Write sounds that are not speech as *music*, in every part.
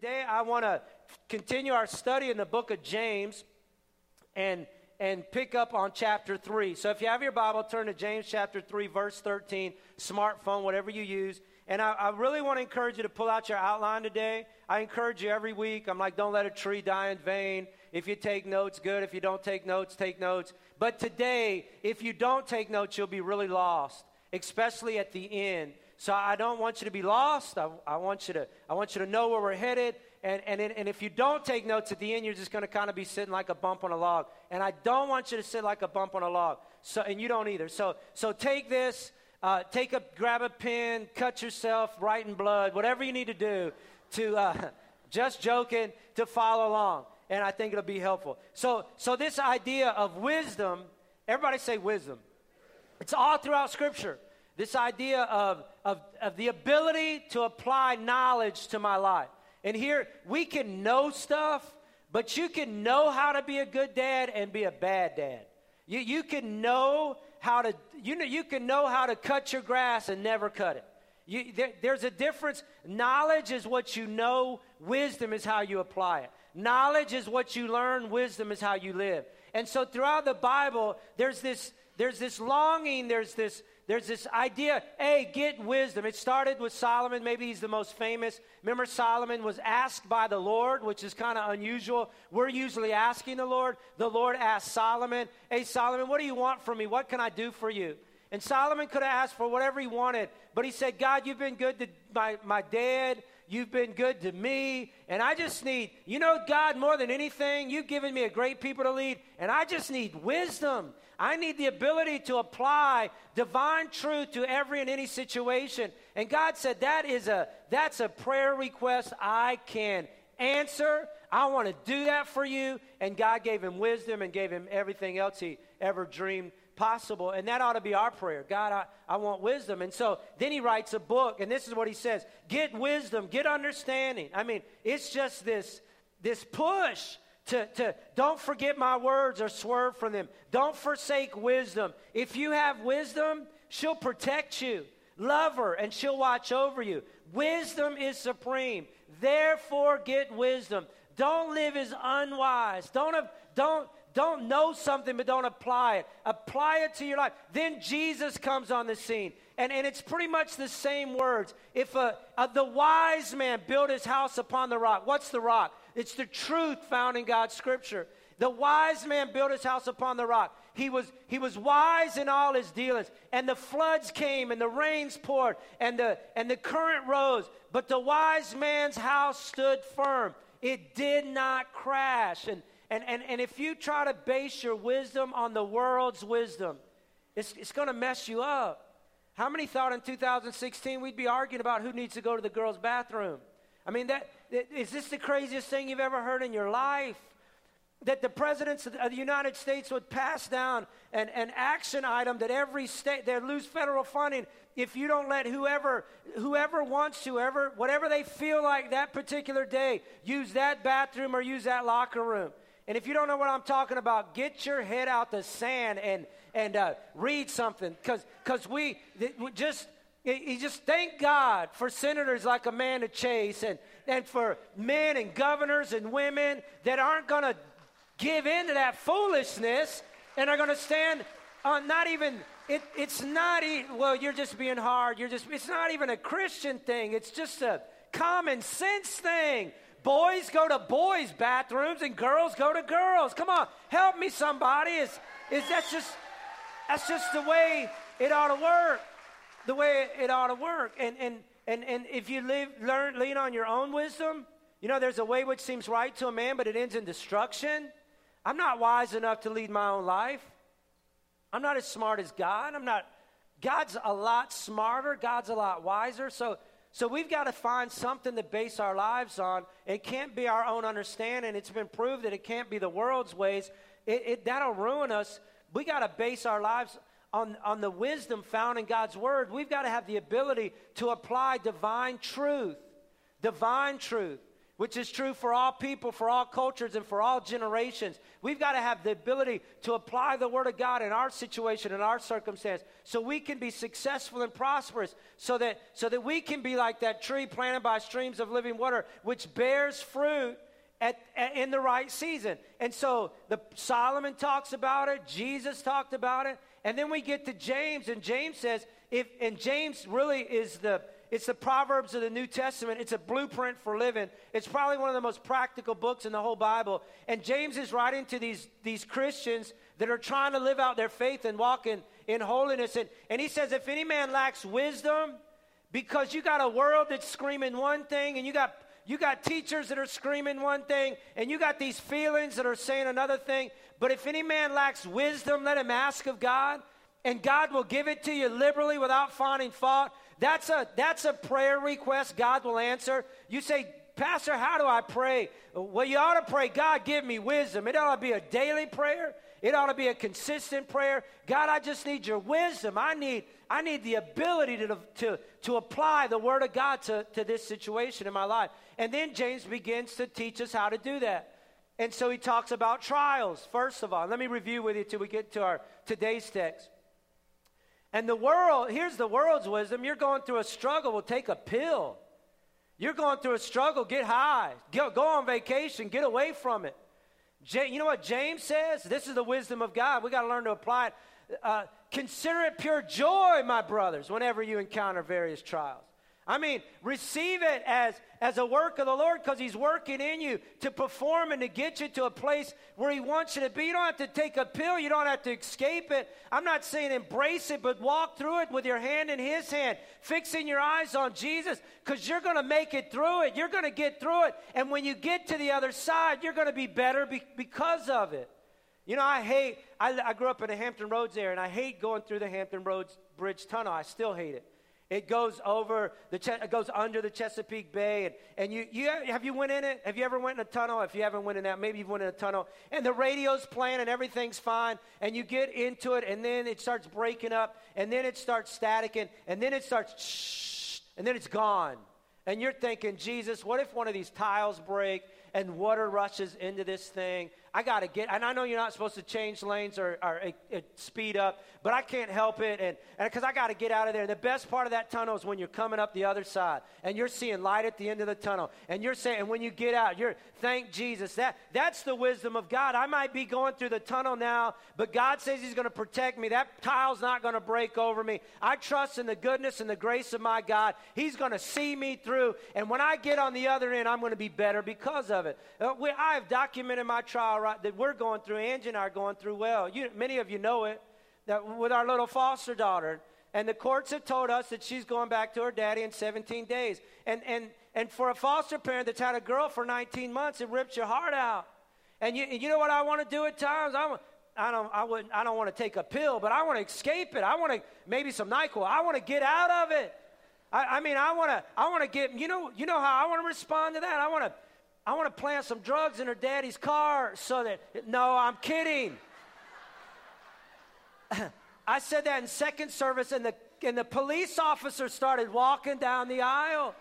today I want to continue our study in the book of James and and pick up on chapter 3. So if you have your Bible, turn to James chapter 3, verse 13, smartphone, whatever you use. And I, I, really want to encourage you to pull out your outline today. I encourage you every week. I'm like, don't let a tree die in vain. If you take notes, good. If you don't take notes, take notes. But today, if you don't take notes, you'll be really lost, especially at the end. So I don't want you to be lost. I, I, want, you to, I want you to know where we're headed. And, and, and if you don't take notes at the end, you're just going to kind of be sitting like a bump on a log. And I don't want you to sit like a bump on a log. So, and you don't either. So, so take this, uh, take a, grab a pen, cut yourself, write in blood, whatever you need to do to, uh, *laughs* just joking, to follow along. And I think it'll be helpful. So, so this idea of wisdom, everybody say wisdom. It's all throughout Scripture. This idea of, of, of the ability to apply knowledge to my life. And here, we can know stuff, but you can know how to be a good dad and be a bad dad. You, you can know how to, you know, you can know how to cut your grass and never cut it. You, there, there's a difference. Knowledge is what you know, wisdom is how you apply it. Knowledge is what you learn, wisdom is how you live. And so throughout the Bible, there's this, there's this longing, there's this, there's this idea, hey, get wisdom. It started with Solomon. Maybe he's the most famous. Remember, Solomon was asked by the Lord, which is kind of unusual. We're usually asking the Lord. The Lord asked Solomon, hey, Solomon, what do you want from me? What can I do for you? And Solomon could have asked for whatever he wanted, but he said, God, you've been good to my, my dad. You've been good to me. And I just need, you know, God, more than anything, you've given me a great people to lead, and I just need wisdom. I need the ability to apply divine truth to every and any situation. And God said that is a that's a prayer request I can answer. I want to do that for you. And God gave him wisdom and gave him everything else he ever dreamed possible. And that ought to be our prayer. God, I, I want wisdom. And so then he writes a book, and this is what he says get wisdom, get understanding. I mean, it's just this, this push to, to don't forget my words or swerve from them. Don't forsake wisdom. If you have wisdom, she'll protect you. Love her, and she'll watch over you. Wisdom is supreme. Therefore, get wisdom. Don't live as unwise. Don't, don't, don't know something but don't apply it. Apply it to your life. Then Jesus comes on the scene. And, and it's pretty much the same words. If a, a, the wise man built his house upon the rock, what's the rock? It's the truth found in God's scripture. The wise man built his house upon the rock. He was, he was wise in all his dealings. And the floods came and the rains poured and the, and the current rose. But the wise man's house stood firm. It did not crash. And, and, and, and if you try to base your wisdom on the world's wisdom, it's, it's going to mess you up. How many thought in 2016 we'd be arguing about who needs to go to the girls' bathroom? I mean, that, is this the craziest thing you've ever heard in your life? That the presidents of the United States would pass down an, an action item that every state, they lose federal funding if you don't let whoever, whoever wants to, whoever, whatever they feel like that particular day, use that bathroom or use that locker room. And if you don't know what I'm talking about, get your head out the sand and, and uh, read something. Because we, we just you just thank God for senators like Amanda Chase and, and for men and governors and women that aren't going to give in to that foolishness and are going to stand on not even, it, it's not, even, well, you're just being hard. You're just, it's not even a Christian thing. It's just a common sense thing. Boys go to boys' bathrooms and girls go to girls. Come on, help me, somebody. Is, is that's just, that's just the way it ought to work the way it ought to work. And, and, and, and if you live, learn, lean on your own wisdom, you know, there's a way which seems right to a man, but it ends in destruction. I'm not wise enough to lead my own life. I'm not as smart as God. I'm not, God's a lot smarter. God's a lot wiser. So, so we've got to find something to base our lives on. It can't be our own understanding. It's been proved that it can't be the world's ways. It, it that'll ruin us. We got to base our lives on, on the wisdom found in God's Word, we've got to have the ability to apply divine truth. Divine truth. which is true for all people, for all cultures, and for all generations. We've got to have the ability to apply the Word of God in our situation, in our circumstance, so we can be successful and prosperous, so that, so that we can be like that tree planted by streams of living water, which bears fruit at, at, in the right season. And so the Solomon talks about it, Jesus talked about it, and then we get to James, and James says, if and James really is the it's the Proverbs of the New Testament. It's a blueprint for living. It's probably one of the most practical books in the whole Bible. And James is writing to these, these Christians that are trying to live out their faith and walk in, in holiness. And, and he says, if any man lacks wisdom, because you got a world that's screaming one thing, and you got you got teachers that are screaming one thing, and you got these feelings that are saying another thing. But if any man lacks wisdom, let him ask of God, and God will give it to you liberally without finding fault. That's a, that's a prayer request God will answer. You say, Pastor, how do I pray? Well, you ought to pray, God, give me wisdom. It ought to be a daily prayer. It ought to be a consistent prayer. God, I just need your wisdom. I need, I need the ability to, to, to apply the Word of God to, to this situation in my life. And then James begins to teach us how to do that. And so he talks about trials, first of all. Let me review with you till we get to our today's text. And the world, here's the world's wisdom. You're going through a struggle, well, take a pill. You're going through a struggle, get high. Go, go on vacation, get away from it. You know what James says? This is the wisdom of God. We got to learn to apply it. Uh, consider it pure joy, my brothers, whenever you encounter various trials. I mean, receive it as, as a work of the Lord because He's working in you to perform and to get you to a place where He wants you to be. You don't have to take a pill, you don't have to escape it. I'm not saying embrace it, but walk through it with your hand in His hand, fixing your eyes on Jesus because you're going to make it through it. You're going to get through it. And when you get to the other side, you're going to be better be- because of it. You know, I hate, I, I grew up in the Hampton Roads area, and I hate going through the Hampton Roads Bridge Tunnel. I still hate it. It goes over the it goes under the Chesapeake Bay, and, and you, you have you went in it? Have you ever went in a tunnel? If you haven't went in that, maybe you've went in a tunnel, and the radio's playing and everything's fine, and you get into it, and then it starts breaking up, and then it starts staticking, and then it starts shh, and then it's gone, and you're thinking, Jesus, what if one of these tiles break and water rushes into this thing? I got to get, and I know you're not supposed to change lanes or, or uh, speed up, but I can't help it, and because I got to get out of there. And the best part of that tunnel is when you're coming up the other side, and you're seeing light at the end of the tunnel, and you're saying, and when you get out, you're thank Jesus. That that's the wisdom of God. I might be going through the tunnel now, but God says He's going to protect me. That tile's not going to break over me. I trust in the goodness and the grace of my God. He's going to see me through, and when I get on the other end, I'm going to be better because of it. Uh, we, I have documented my trial right, that we're going through, Angie and I are going through well. You, many of you know it, that with our little foster daughter. And the courts have told us that she's going back to her daddy in 17 days. And, and, and for a foster parent that's had a girl for 19 months, it rips your heart out. And you, you know what I want to do at times? I, I, don't, I, wouldn't, I don't want to take a pill, but I want to escape it. I want to, maybe some NyQuil. I want to get out of it. I, I mean, I want to, I want to get, you know, you know how I want to respond to that? I want to, I want to plant some drugs in her daddy's car so that, no, I'm kidding. *laughs* I said that in second service, and the, and the police officer started walking down the aisle.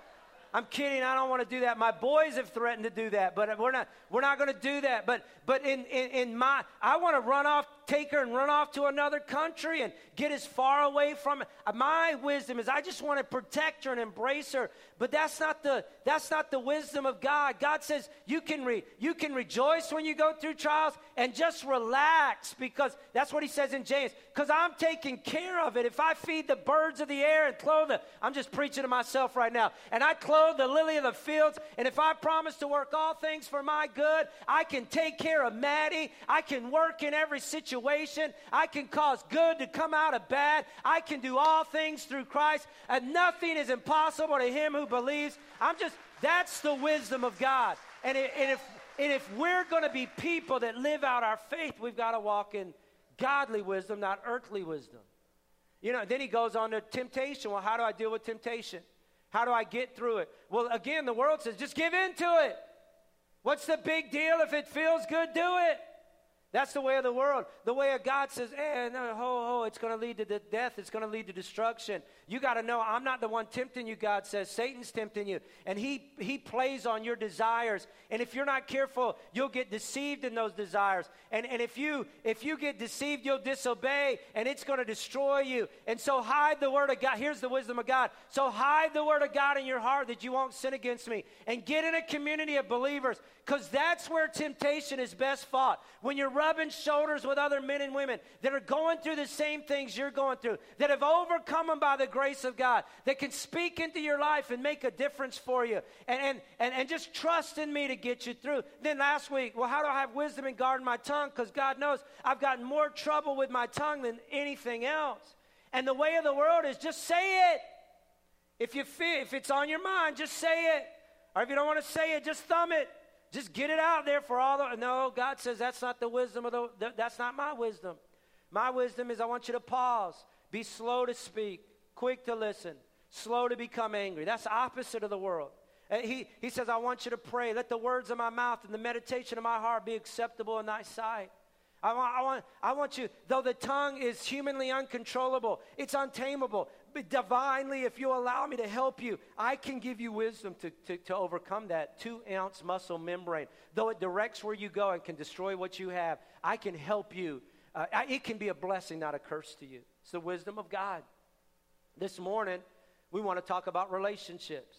I'm kidding. I don't want to do that. My boys have threatened to do that, but we're not. We're not going to do that. But but in, in, in my, I want to run off take her and run off to another country and get as far away from it. Uh, my wisdom is I just want to protect her and embrace her. But that's not the that's not the wisdom of God. God says you can re, you can rejoice when you go through trials and just relax because that's what he says in James. Because I'm taking care of it. If I feed the birds of the air and clothe them, I'm just preaching to myself right now. And I clothe the lily of the fields. And if I promise to work all things for my good, I can take care of Maddie. I can work in every situation situation. I can cause good to come out of bad. I can do all things through Christ, and nothing is impossible to him who believes. I'm just, that's the wisdom of God. And, it, and if, and if we're going to be people that live out our faith, we've got to walk in godly wisdom, not earthly wisdom. You know, then he goes on to temptation. Well, how do I deal with temptation? How do I get through it? Well, again, the world says just give in to it. What's the big deal? If it feels good, do it. That's the way of the world. The way of God says, eh, no, ho, ho, it's going to lead to the death. It's going to lead to destruction. You got to know I'm not the one tempting you, God says. Satan's tempting you. And he, he plays on your desires. And if you're not careful, you'll get deceived in those desires. And, and if, you, if you get deceived, you'll disobey, and it's going to destroy you. And so hide the word of God. Here's the wisdom of God. So hide the word of God in your heart that you won't sin against me. And get in a community of believers because that's where temptation is best fought. When you're rubbing shoulders with other men and women that are going through the same things you're going through, that have overcome them by the grace of God, that can speak into your life and make a difference for you, and, and, and, and just trust in me to get you through. Then last week, well, how do I have wisdom and guard my tongue? Because God knows I've gotten more trouble with my tongue than anything else. And the way of the world is just say it. If you feel, if it's on your mind, just say it. Or if you don't want to say it, just thumb it. Just get it out there for all the. No, God says that's not the wisdom of the. That's not my wisdom. My wisdom is I want you to pause, be slow to speak, quick to listen, slow to become angry. That's opposite of the world. He, he says, I want you to pray. Let the words of my mouth and the meditation of my heart be acceptable in thy sight. I want, I, want, I want you, though the tongue is humanly uncontrollable, it's untamable. But divinely, if you allow me to help you, I can give you wisdom to, to, to overcome that two ounce muscle membrane. Though it directs where you go and can destroy what you have, I can help you. Uh, it can be a blessing, not a curse to you. It's the wisdom of God. This morning, we want to talk about relationships.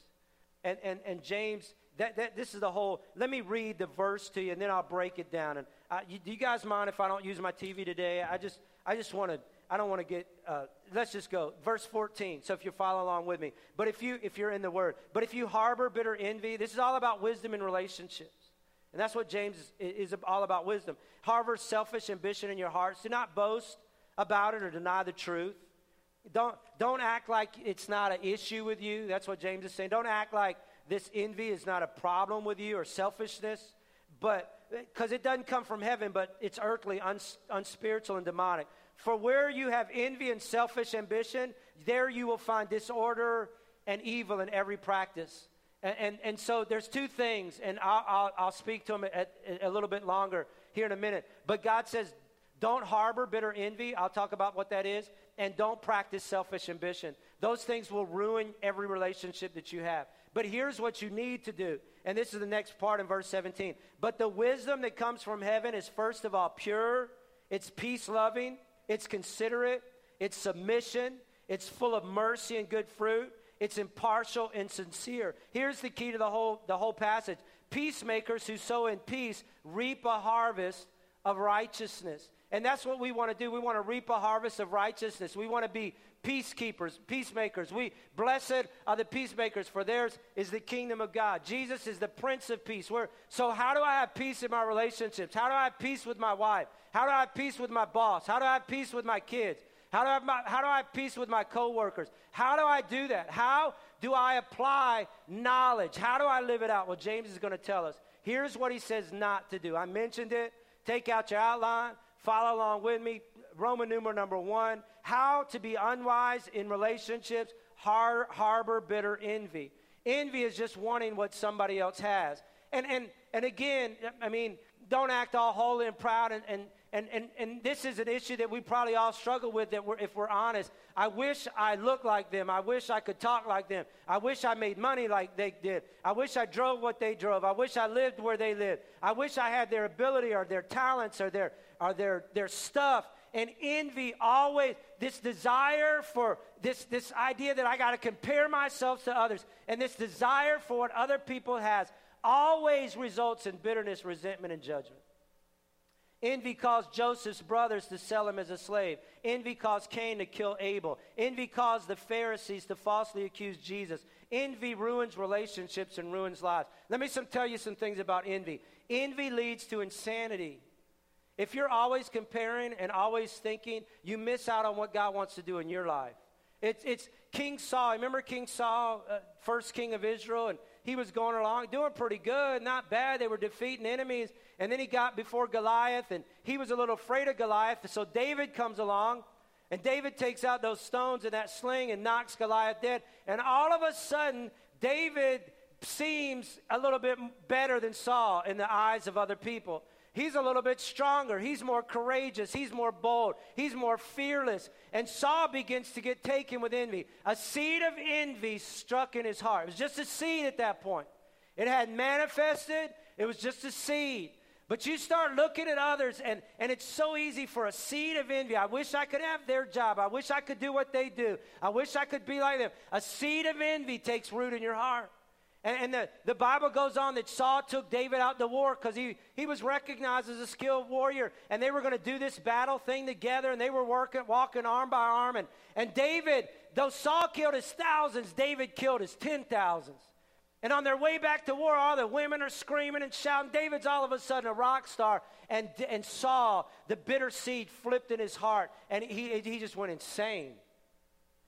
And, and, and James, that, that, this is the whole, let me read the verse to you and then I'll break it down. And uh, you, do you guys mind if I don't use my TV today? I just, I just want to, I don't want to get, uh, let's just go. Verse 14. So if you follow along with me. But if you, if you're in the word, but if you harbor bitter envy, this is all about wisdom in relationships. And that's what James is, is all about wisdom. Harbor selfish ambition in your hearts. Do not boast about it or deny the truth. Don't, don't act like it's not an issue with you. That's what James is saying. Don't act like this envy is not a problem with you or selfishness, but because it doesn't come from heaven, but it's earthly, uns, unspiritual, and demonic. For where you have envy and selfish ambition, there you will find disorder and evil in every practice. And, and, and so there's two things, and I'll, I'll, I'll speak to them at, at, a little bit longer here in a minute. But God says, don't harbor bitter envy. I'll talk about what that is. And don't practice selfish ambition. Those things will ruin every relationship that you have. But here's what you need to do. And this is the next part in verse 17. But the wisdom that comes from heaven is first of all pure, it's peace loving, it's considerate, it's submission, it's full of mercy and good fruit, it's impartial and sincere. Here's the key to the whole, the whole passage peacemakers who sow in peace reap a harvest of righteousness. And that's what we want to do. We want to reap a harvest of righteousness. We want to be peacekeepers, peacemakers. We blessed are the peacemakers, for theirs is the kingdom of God. Jesus is the Prince of Peace. We're, so, how do I have peace in my relationships? How do I have peace with my wife? How do I have peace with my boss? How do I have peace with my kids? How do I have, my, how do I have peace with my coworkers? How do I do that? How do I apply knowledge? How do I live it out? Well, James is going to tell us. Here's what he says not to do. I mentioned it. Take out your outline. Follow along with me. Roman numeral number one how to be unwise in relationships, har- harbor bitter envy. Envy is just wanting what somebody else has. And, and, and again, I mean, don't act all holy and proud. And, and, and, and, and this is an issue that we probably all struggle with that we're, if we're honest. I wish I looked like them. I wish I could talk like them. I wish I made money like they did. I wish I drove what they drove. I wish I lived where they lived. I wish I had their ability or their talents or their, or their, their stuff and envy always this desire for this this idea that i got to compare myself to others and this desire for what other people has always results in bitterness resentment and judgment. Envy caused joseph's brothers to sell him as a slave. Envy caused cain to kill abel. Envy caused the pharisees to falsely accuse jesus. Envy ruins relationships and ruins lives. Let me some, tell you some things about envy. Envy leads to insanity if you're always comparing and always thinking, you miss out on what God wants to do in your life. It's, it's King Saul. Remember King Saul, uh, first king of Israel, and he was going along, doing pretty good, not bad. They were defeating enemies. And then he got before Goliath, and he was a little afraid of Goliath. So David comes along, and David takes out those stones and that sling and knocks Goliath dead. And all of a sudden, David seems a little bit better than Saul in the eyes of other people. He's a little bit stronger. He's more courageous. He's more bold. He's more fearless. And Saul begins to get taken with envy. A seed of envy struck in his heart. It was just a seed at that point. It had manifested, it was just a seed. But you start looking at others, and, and it's so easy for a seed of envy. I wish I could have their job. I wish I could do what they do. I wish I could be like them. A seed of envy takes root in your heart. And, the, the Bible goes on that Saul took David out to war because he, he was recognized as a skilled warrior. And they were going to do this battle thing together, and they were working, walking arm by arm. And, and David, though Saul killed his thousands, David killed his ten thousands. And on their way back to war, all the women are screaming and shouting. David's all of a sudden a rock star. And, and Saul, the bitter seed flipped in his heart, and he, he just went insane.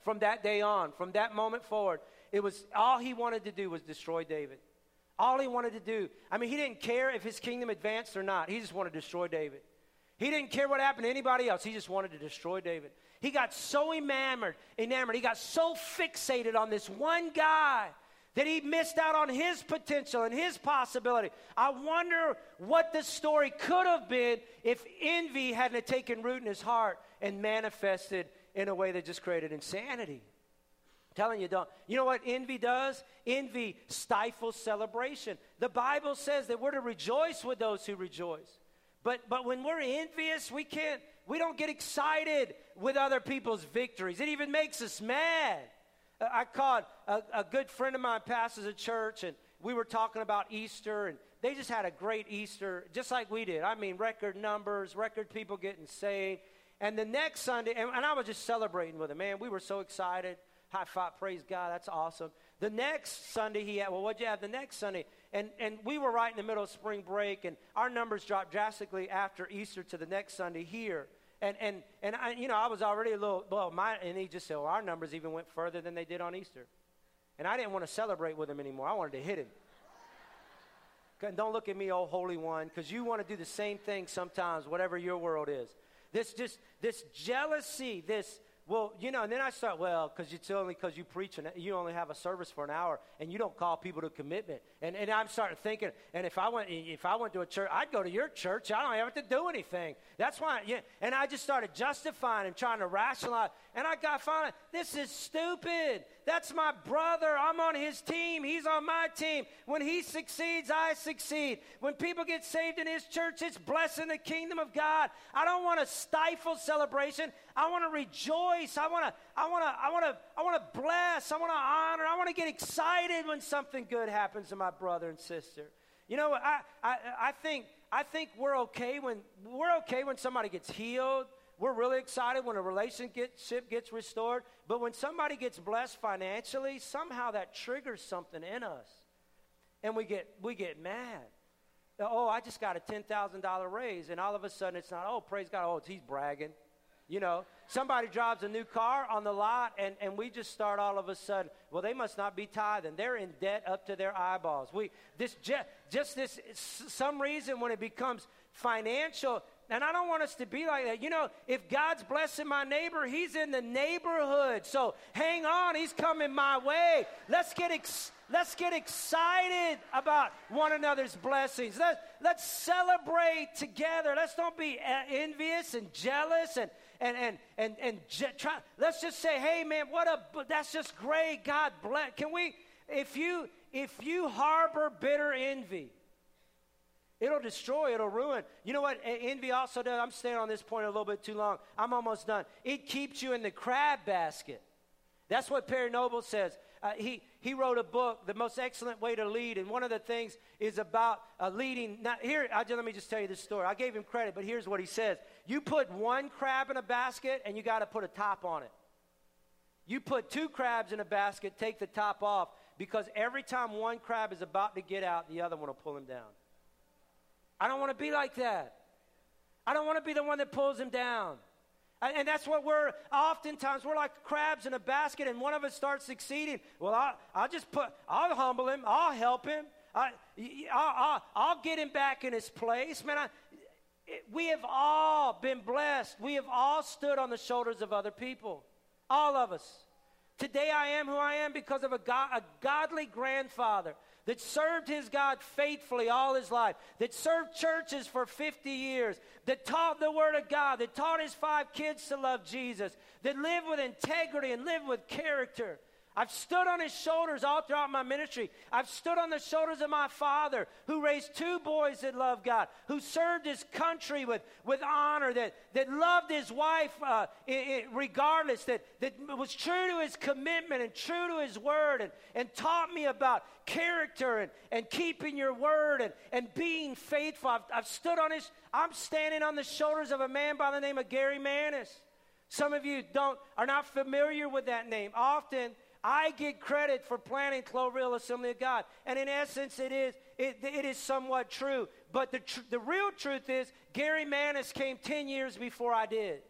From that day on, from that moment forward, it was all he wanted to do was destroy David. All he wanted to do. I mean, he didn't care if his kingdom advanced or not. He just wanted to destroy David. He didn't care what happened to anybody else. He just wanted to destroy David. He got so enamored, enamored. He got so fixated on this one guy that he missed out on his potential and his possibility. I wonder what the story could have been if envy hadn't taken root in his heart and manifested in a way that just created insanity. Telling you, don't. You know what envy does? Envy stifles celebration. The Bible says that we're to rejoice with those who rejoice. But, but when we're envious, we can't, we don't get excited with other people's victories. It even makes us mad. I called a, a good friend of mine pastors a church, and we were talking about Easter, and they just had a great Easter, just like we did. I mean, record numbers, record people getting saved. And the next Sunday, and, and I was just celebrating with them, man. We were so excited. High five, praise God, that's awesome. The next Sunday, he had, well, what'd you have the next Sunday? And, and we were right in the middle of spring break, and our numbers dropped drastically after Easter to the next Sunday here. And, and, and I, you know, I was already a little, well, my, and he just said, well, our numbers even went further than they did on Easter. And I didn't want to celebrate with him anymore. I wanted to hit him. *laughs* Don't look at me, oh holy one, because you want to do the same thing sometimes, whatever your world is. This just this jealousy, this well, you know, and then I start, well, because it's only because you preach and you only have a service for an hour and you don't call people to commitment. And, and I'm starting thinking, and if I went if I went to a church, I'd go to your church. I don't have to do anything. That's why, yeah. And I just started justifying and trying to rationalize. And I got finally, this is stupid. That's my brother. I'm on his team. He's on my team. When he succeeds, I succeed. When people get saved in his church, it's blessing the kingdom of God. I don't want to stifle celebration. I want to rejoice. I want to, I want to, I want to, I want to bless. I want to honor. I want to get excited when something good happens to my brother and sister. You know, I, I, I think, I think we're okay when we're okay when somebody gets healed we're really excited when a relationship gets restored. But when somebody gets blessed financially, somehow that triggers something in us. And we get, we get mad. Oh, I just got a $10,000 raise. And all of a sudden it's not, oh, praise God. Oh, he's bragging. You know, somebody drives a new car on the lot, and, and we just start all of a sudden, well, they must not be tithing. They're in debt up to their eyeballs. We, this, just, just this, some reason when it becomes financial, and I don't want us to be like that. You know, if God's blessing my neighbor, he's in the neighborhood. So hang on, he's coming my way. Let's get ex- let's get excited about one another's blessings. Let's let's celebrate together. Let's don't be uh, envious and jealous and and and and and je- try. Let's just say, hey man, what a that's just great. God bless. Can we? If you if you harbor bitter envy It'll destroy, it'll ruin. You know what envy also does? I'm staying on this point a little bit too long. I'm almost done. It keeps you in the crab basket. That's what Perry Noble says. Uh, he, he wrote a book, The Most Excellent Way to Lead, and one of the things is about uh, leading. Now, here, I just, let me just tell you this story. I gave him credit, but here's what he says You put one crab in a basket, and you got to put a top on it. You put two crabs in a basket, take the top off, because every time one crab is about to get out, the other one will pull him down. I don't want to be like that. I don't want to be the one that pulls him down. And, that's what we're oftentimes, we're like crabs in a basket, and one of us starts succeeding. Well, I'll, I'll just put, I'll humble him, I'll help him, I, will I'll get him back in his place. Man, I, we have all been blessed. We have all stood on the shoulders of other people. All of us. Today I am who I am because of a, a godly grandfather that served his God faithfully all his life, that served churches for 50 years, that taught the Word of God, that taught his five kids to love Jesus, that lived with integrity and lived with character. I've stood on his shoulders all throughout my ministry. I've stood on the shoulders of my father who raised two boys that love God, who served his country with, with honor, that, that loved his wife uh, it, it, regardless, that, that was true to his commitment and true to his word, and, and taught me about character and, and keeping your word and, and being faithful. I've, I've stood on his, I'm standing on the shoulders of a man by the name of Gary Manis. Some of you don't, are not familiar with that name. Often, I get credit for planting Cloverdale Assembly of God. And in essence, it is, it, it is somewhat true. But the, tr- the real truth is, Gary Manis came 10 years before I did.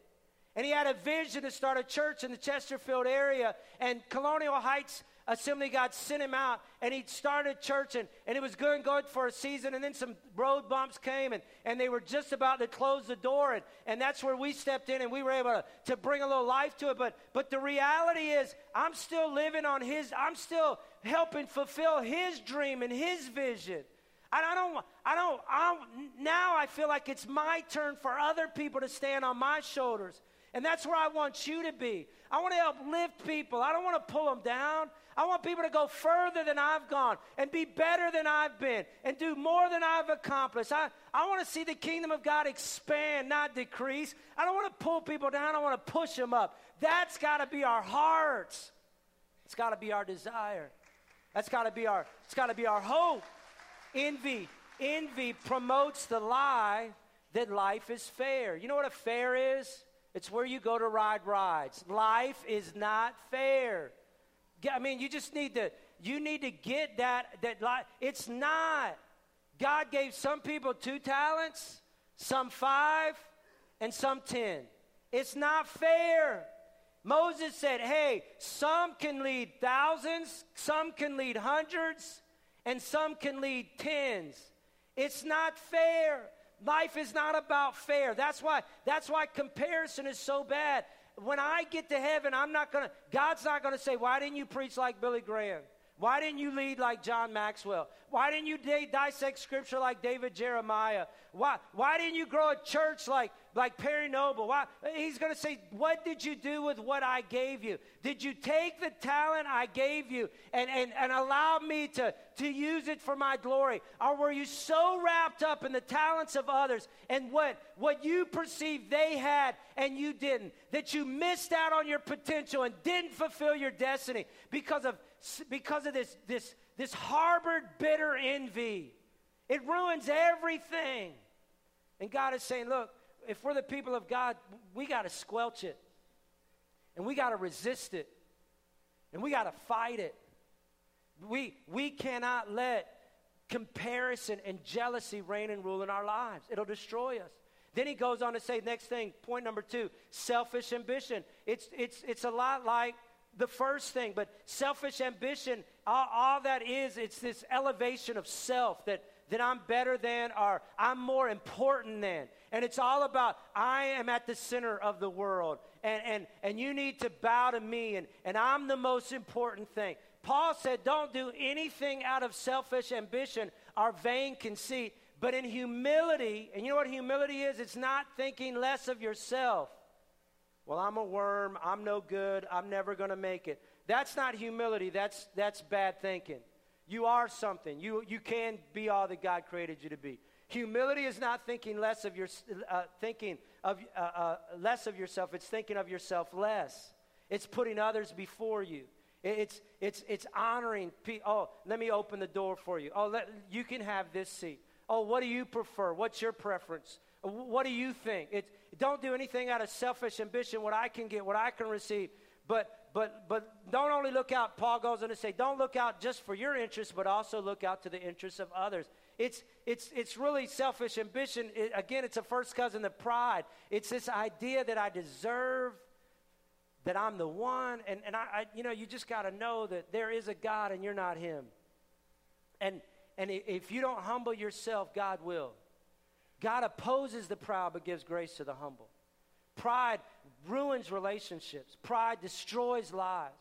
And he had a vision to start a church in the Chesterfield area. And Colonial Heights Assembly God sent him out and he started church and, and it was going good for a season and then some road bumps came and, and they were just about to close the door and, and that's where we stepped in and we were able to, to bring a little life to it. But but the reality is I'm still living on his I'm still helping fulfill his dream and his vision. And I don't, I don't, I don't, now I feel like it's my turn for other people to stand on my shoulders. And that's where I want you to be. I want to help lift people. I don't want to pull them down. I want people to go further than I've gone and be better than I've been and do more than I've accomplished. I, I want to see the kingdom of God expand, not decrease. I don't want to pull people down, I want to push them up. That's got to be our hearts. It's got to be our desire. That's got to be our it's got to be our hope. Envy, envy promotes the lie that life is fair. You know what a fair is? It's where you go to ride rides. Life is not fair. I mean, you just need to you need to get that that life. It's not. God gave some people two talents, some five, and some ten. It's not fair. Moses said, "Hey, some can lead thousands, some can lead hundreds, and some can lead tens. It's not fair. Life is not about fair. That's why that's why comparison is so bad when I get to heaven, I'm not going to, God's not going to say, Why didn't you preach like Billy Graham? Why didn't you lead like John Maxwell? Why didn't you dissect scripture like David Jeremiah? Why, why didn't you grow a church like, like Perry Noble? Why? He's going to say, What did you do with what I gave you? Did you take the talent I gave you and, and, and allow me to, to use it for my glory? Or were you so wrapped up in the talents of others and what, what you perceived they had and you didn't that you missed out on your potential and didn't fulfill your destiny because of, because of this, this, this harbored bitter envy? It ruins everything. And God is saying, look, if we're the people of God, we got to squelch it. And we got to resist it. And we got to fight it. We, we cannot let comparison and jealousy reign and rule in our lives. It'll destroy us. Then he goes on to say, next thing, point number two, selfish ambition. It's, it's, it's a lot like the first thing, but selfish ambition, all, all that is, it's this elevation of self that that I'm better than or I'm more important than. And it's all about I am at the center of the world and, and, and you need to bow to me and, and I'm the most important thing. Paul said, Don't do anything out of selfish ambition or vain conceit, but in humility. And you know what humility is? It's not thinking less of yourself. Well, I'm a worm. I'm no good. I'm never going to make it. That's not humility. That's, that's bad thinking. You are something. You, you can be all that God created you to be. Humility is not thinking less of your uh, thinking of uh, uh, less of yourself. It's thinking of yourself less. It's putting others before you. It's it's it's honoring. Pe- oh, let me open the door for you. Oh, let, you can have this seat. Oh, what do you prefer? What's your preference? What do you think? It's, don't do anything out of selfish ambition. What I can get, what I can receive. But but but don't only look out, Paul goes on to say, don't look out just for your interests, but also look out to the interests of others. It's it's it's really selfish ambition. It, again, it's a first cousin of pride. It's this idea that I deserve, that I'm the one, and, and I, I you know, you just gotta know that there is a God and you're not him. And and if you don't humble yourself, God will. God opposes the proud but gives grace to the humble. Pride ruins relationships. Pride destroys lives.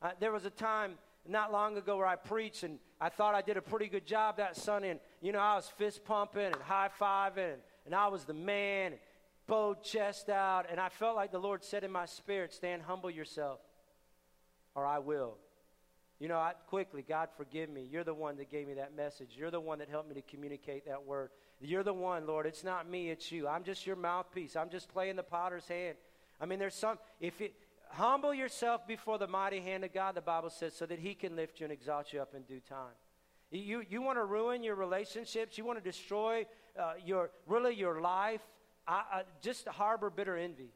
Uh, there was a time not long ago where I preached and I thought I did a pretty good job that Sunday. And, you know, I was fist pumping and high fiving and, and I was the man, and bowed chest out. And I felt like the Lord said in my spirit, Stand, humble yourself, or I will. You know, I, quickly, God, forgive me. You're the one that gave me that message. You're the one that helped me to communicate that word. You're the one, Lord. It's not me, it's you. I'm just your mouthpiece. I'm just playing the potter's hand. I mean, there's some, if it, humble yourself before the mighty hand of God, the Bible says, so that he can lift you and exalt you up in due time. You, you want to ruin your relationships, you want to destroy uh, your, really your life, I, I, just harbor bitter envy.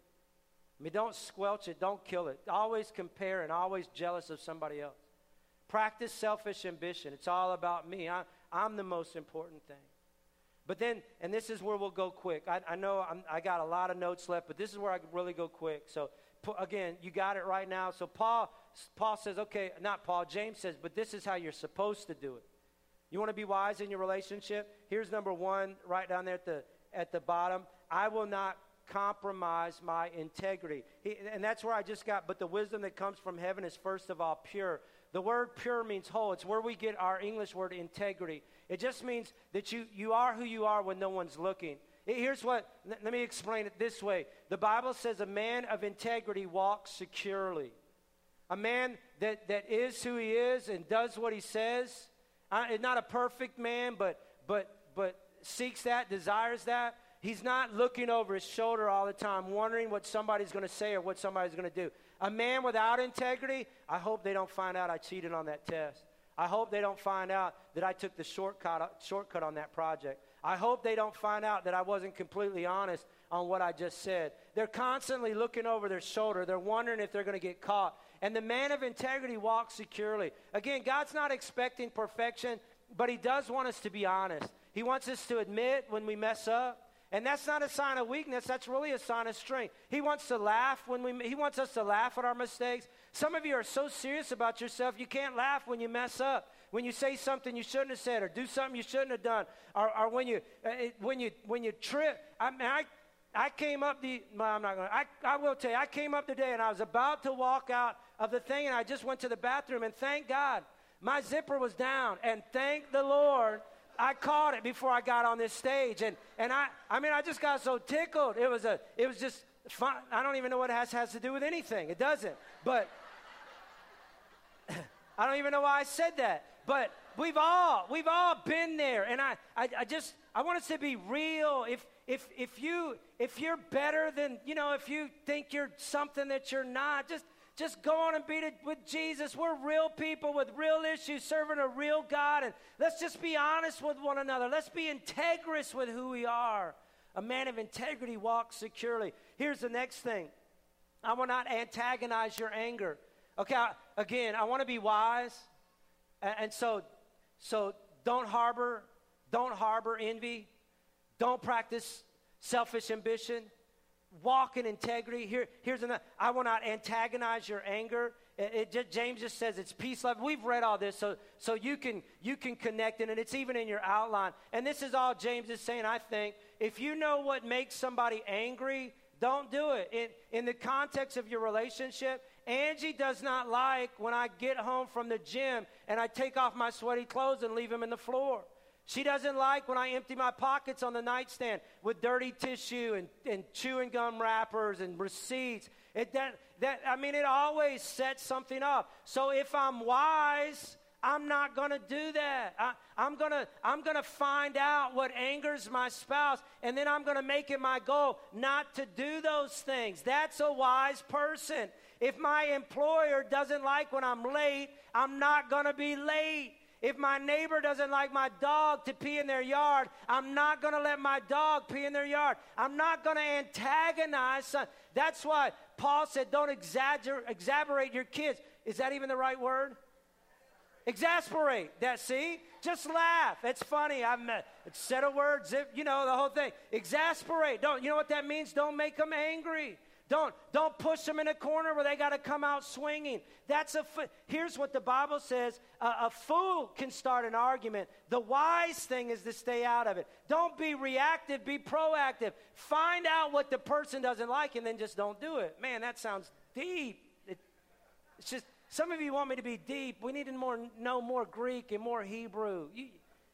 I mean, don't squelch it, don't kill it. Always compare and always jealous of somebody else. Practice selfish ambition. It's all about me. I, I'm the most important thing. But then, and this is where we'll go quick. I, I know I'm, i got a lot of notes left, but this is where I really go quick. So, again, you got it right now. So, Paul, Paul says, okay, not Paul, James says, but this is how you're supposed to do it. You want to be wise in your relationship? Here's number one, right down there at the, at the bottom. I will not compromise my integrity. He, and that's where I just got, but the wisdom that comes from heaven is first of all pure. The word pure means whole. It's where we get our English word integrity. It just means that you, you are who you are when no one's looking. Here's what, let me explain it this way. The Bible says a man of integrity walks securely. A man that, that is who he is and does what he says. Uh, not a perfect man, but, but, but seeks that, desires that. He's not looking over his shoulder all the time, wondering what somebody's going to say or what somebody's going to do. A man without integrity, I hope they don't find out I cheated on that test. I hope they don't find out that I took the shortcut, shortcut on that project. I hope they don't find out that I wasn't completely honest on what I just said. They're constantly looking over their shoulder. They're wondering if they're going to get caught. And the man of integrity walks securely. Again, God's not expecting perfection, but He does want us to be honest. He wants us to admit when we mess up. And that's not a sign of weakness, that's really a sign of strength. He wants to laugh when we he wants us to laugh at our mistakes. Some of you are so serious about yourself, you can't laugh when you mess up. When you say something you shouldn't have said or do something you shouldn't have done or, or when you uh, when you when you trip. I mean, I I came up the well, I'm not going I I will tell you I came up today and I was about to walk out of the thing and I just went to the bathroom and thank God my zipper was down and thank the Lord I caught it before I got on this stage, and and I I mean I just got so tickled. It was a it was just fun. I don't even know what it has has to do with anything. It doesn't. But *laughs* I don't even know why I said that. But we've all we've all been there, and I I, I just I want us to be real. If if if you if you're better than you know if you think you're something that you're not, just just go on and it with Jesus. We're real people with real issues, serving a real God. And let's just be honest with one another. Let's be integrous with who we are. A man of integrity walks securely. Here's the next thing I will not antagonize your anger. Okay, I, again, I want to be wise. And, and so, so don't harbor, don't harbor envy. Don't practice selfish ambition walk in integrity. Here, here's another. I will not antagonize your anger. It, it, James just says it's peace, love. We've read all this, so so you can you can connect it, and it's even in your outline. And this is all James is saying. I think if you know what makes somebody angry, don't do it. In in the context of your relationship, Angie does not like when I get home from the gym and I take off my sweaty clothes and leave them in the floor. She doesn't like when I empty my pockets on the nightstand with dirty tissue and, and chewing gum wrappers and receipts. It, that, that, I mean, it always sets something up. So if I'm wise, I'm not going to do that. I, am going to I'm going to find out what angers my spouse, and then I'm going to make it my goal not to do those things. That's a wise person. If my employer doesn't like when I'm late, I'm not going to be late. If my neighbor doesn't like my dog to pee in their yard, I'm not going to let my dog pee in their yard. I'm not going to antagonize. Son. That's why Paul said, don't exaggerate, your kids. Is that even the right word? Exasperate. That see? Just laugh. It's funny. I've said a word, you know, the whole thing. Exasperate. Don't you know what that means? Don't make them angry. Don't, don't push them in a corner where they got to come out swinging. That's a. Here's what the Bible says: a, a fool can start an argument. The wise thing is to stay out of it. Don't be reactive. Be proactive. Find out what the person doesn't like, and then just don't do it. Man, that sounds deep. It, it's just some of you want me to be deep. We need to more, know more Greek and more Hebrew. You,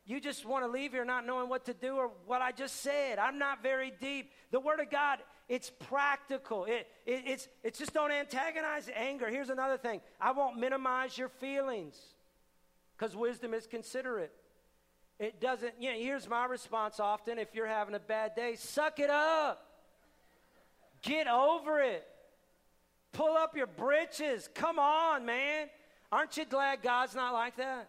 you just want to leave here not knowing what to do or what I just said. I'm not very deep. The Word of God, it's practical. It, it, it's, it's just don't antagonize anger. Here's another thing I won't minimize your feelings because wisdom is considerate. It doesn't, you know, here's my response often if you're having a bad day suck it up, get over it, pull up your britches. Come on, man. Aren't you glad God's not like that?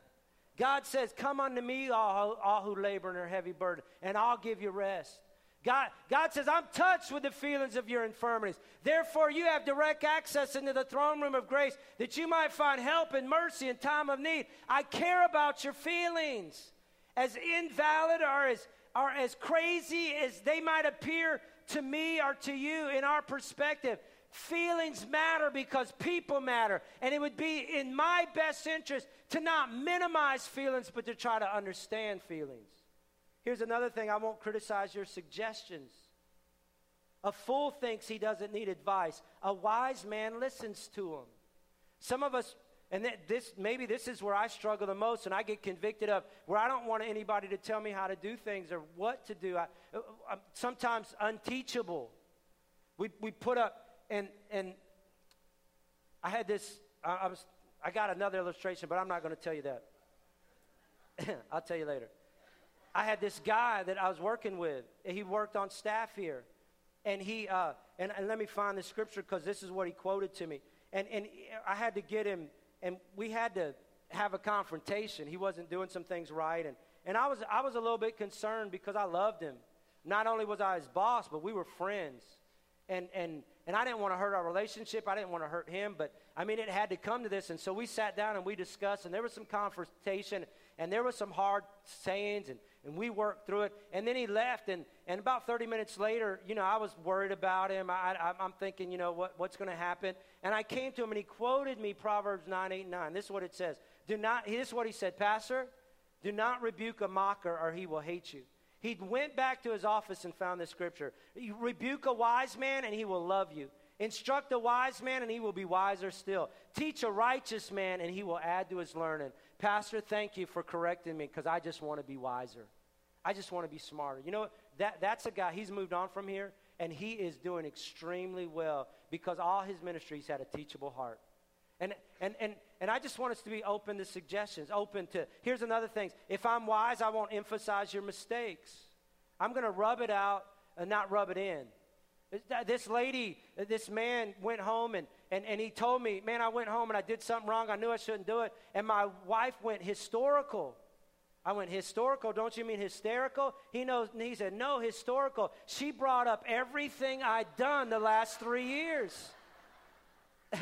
God says, Come unto me, all, all who labor and are heavy burden, and I'll give you rest. God, God says, I'm touched with the feelings of your infirmities. Therefore, you have direct access into the throne room of grace that you might find help and mercy in time of need. I care about your feelings. As invalid or as, or as crazy as they might appear to me or to you in our perspective, Feelings matter because people matter. And it would be in my best interest to not minimize feelings, but to try to understand feelings. Here's another thing I won't criticize your suggestions. A fool thinks he doesn't need advice, a wise man listens to him. Some of us and this maybe this is where I struggle the most, and I get convicted of where I don't want anybody to tell me how to do things or what to do. I, am uh, sometimes unteachable. We we put up and and I had this. I, I was. I got another illustration, but I'm not going to tell you that. *coughs* I'll tell you later. I had this guy that I was working with. He worked on staff here, and he uh, and, and let me find the scripture because this is what he quoted to me. And and I had to get him, and we had to have a confrontation. He wasn't doing some things right, and and I was I was a little bit concerned because I loved him. Not only was I his boss, but we were friends, and and and I didn't want to hurt our relationship. I didn't want to hurt him. But I mean, it had to come to this. And so we sat down and we discussed, and there was some confrontation, and there was some hard sayings, and, and we worked through it. And then he left, and, and about 30 minutes later, you know, I was worried about him. I, I, am thinking, you know, what, what's going to happen? And I came to him, and he quoted me Proverbs 9, 8, 9. This is what it says. Do not, this is what he said, Pastor, do not rebuke a mocker, or he will hate you. He went back to his office and found the scripture. You rebuke a wise man, and he will love you. Instruct a wise man, and he will be wiser still. Teach a righteous man, and he will add to his learning. Pastor, thank you for correcting me because I just want to be wiser. I just want to be smarter. You know? That, that's a guy, he's moved on from here, and he is doing extremely well because all his ministries had a teachable heart. And, and, and, and I just want us to be open to suggestions, open to, here's another thing. If I'm wise, I won't emphasize your mistakes. I'm going to rub it out and not rub it in. This lady, uh, this man went home and, and, and he told me, Man, I went home and I did something wrong. I knew I shouldn't do it. And my wife went historical. I went, Historical? Don't you mean hysterical? He knows, he said, No, historical. She brought up everything I'd done the last three years. *laughs*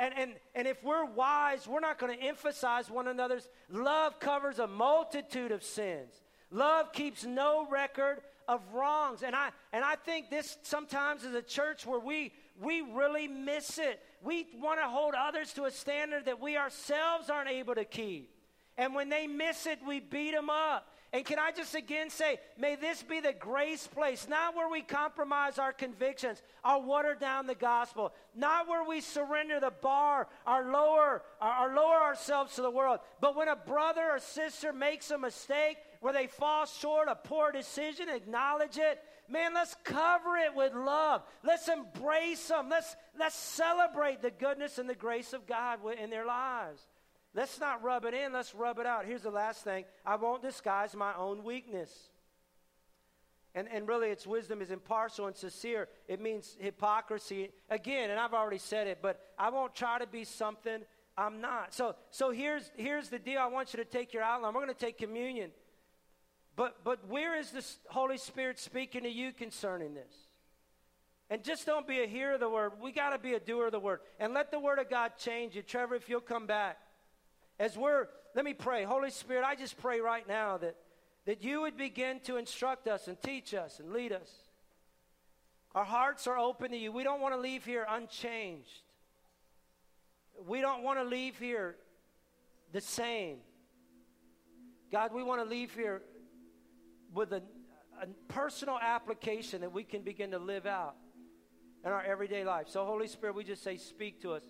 And, and, and if we're wise, we're not going to emphasize one another's. Love covers a multitude of sins. Love keeps no record of wrongs. And I, and I think this sometimes is a church where we, we really miss it. We want to hold others to a standard that we ourselves aren't able to keep. And when they miss it, we beat them up. And can I just again say, may this be the grace place, not where we compromise our convictions or water down the gospel, not where we surrender the bar or lower, or, lower ourselves to the world, but when a brother or sister makes a mistake, where they fall short, a poor decision, acknowledge it. Man, let's cover it with love. Let's embrace them. Let's, let's celebrate the goodness and the grace of God in their lives. Let's not rub it in, let's rub it out. Here's the last thing I won't disguise my own weakness. And, and really, its wisdom is impartial and sincere. It means hypocrisy. Again, and I've already said it, but I won't try to be something I'm not. So, so here's, here's the deal. I want you to take your outline. We're going to take communion. But, but where is the Holy Spirit speaking to you concerning this? And just don't be a hearer of the word. We got to be a doer of the word. And let the word of God change you. Trevor, if you'll come back. As we're, let me pray. Holy Spirit, I just pray right now that, that you would begin to instruct us and teach us and lead us. Our hearts are open to you. We don't want to leave here unchanged. We don't want to leave here the same. God, we want to leave here with a, a personal application that we can begin to live out in our everyday life. So, Holy Spirit, we just say, speak to us.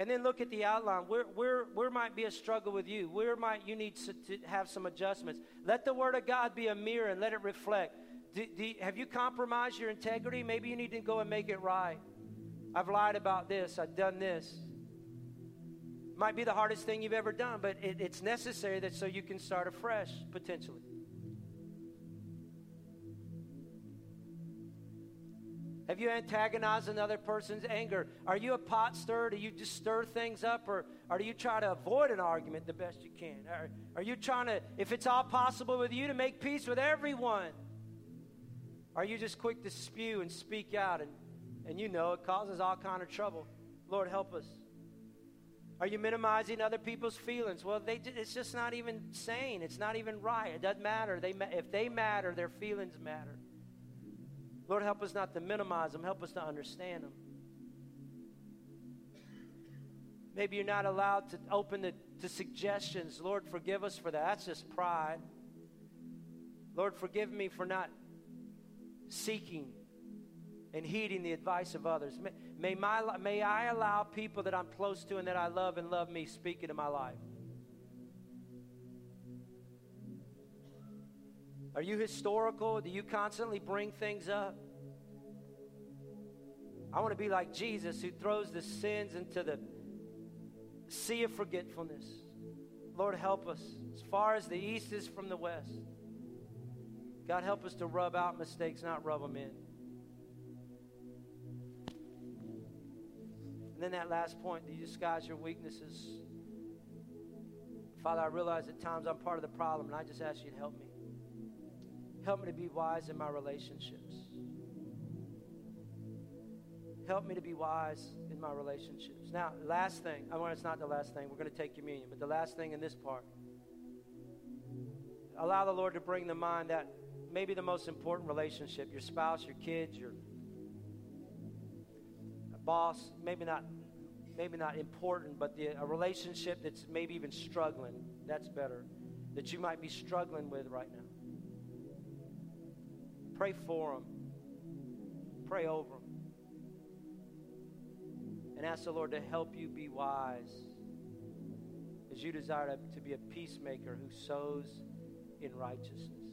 And then look at the outline. Where, where, where might be a struggle with you? Where might you need to, to have some adjustments? Let the Word of God be a mirror and let it reflect. Do, do, have you compromised your integrity? Maybe you need to go and make it right. I've lied about this. I've done this. Might be the hardest thing you've ever done, but it, it's necessary that so you can start afresh potentially. Have you antagonized another person's anger? Are you a pot stirrer? Do you just stir things up? Or, or do you try to avoid an argument the best you can? Are, are you trying to, if it's all possible with you, to make peace with everyone? Are you just quick to spew and speak out and, and you know it causes all kind of trouble? Lord, help us. Are you minimizing other people's feelings? Well, they, it's just not even sane. It's not even right. It doesn't matter. They, if they matter, their feelings matter. Lord, help us not to minimize them, help us to understand them. Maybe you're not allowed to open the, to suggestions. Lord, forgive us for that. That's just pride. Lord, forgive me for not seeking and heeding the advice of others. May, may, my, may I allow people that I'm close to and that I love and love me speak into my life. Are you historical? Do you constantly bring things up? I want to be like Jesus who throws the sins into the sea of forgetfulness. Lord, help us as far as the east is from the west. God, help us to rub out mistakes, not rub them in. And then that last point, do you disguise your weaknesses? Father, I realize at times I'm part of the problem, and I just ask you to help me. Help me to be wise in my relationships. Help me to be wise in my relationships. Now, last thing, I want it's not the last thing. We're going to take communion, but the last thing in this part. Allow the Lord to bring to mind that maybe the most important relationship your spouse, your kids, your boss, maybe not maybe not important, but the, a relationship that's maybe even struggling, that's better, that you might be struggling with right now. Pray for them. Pray over them. And ask the Lord to help you be wise as you desire to, to be a peacemaker who sows in righteousness.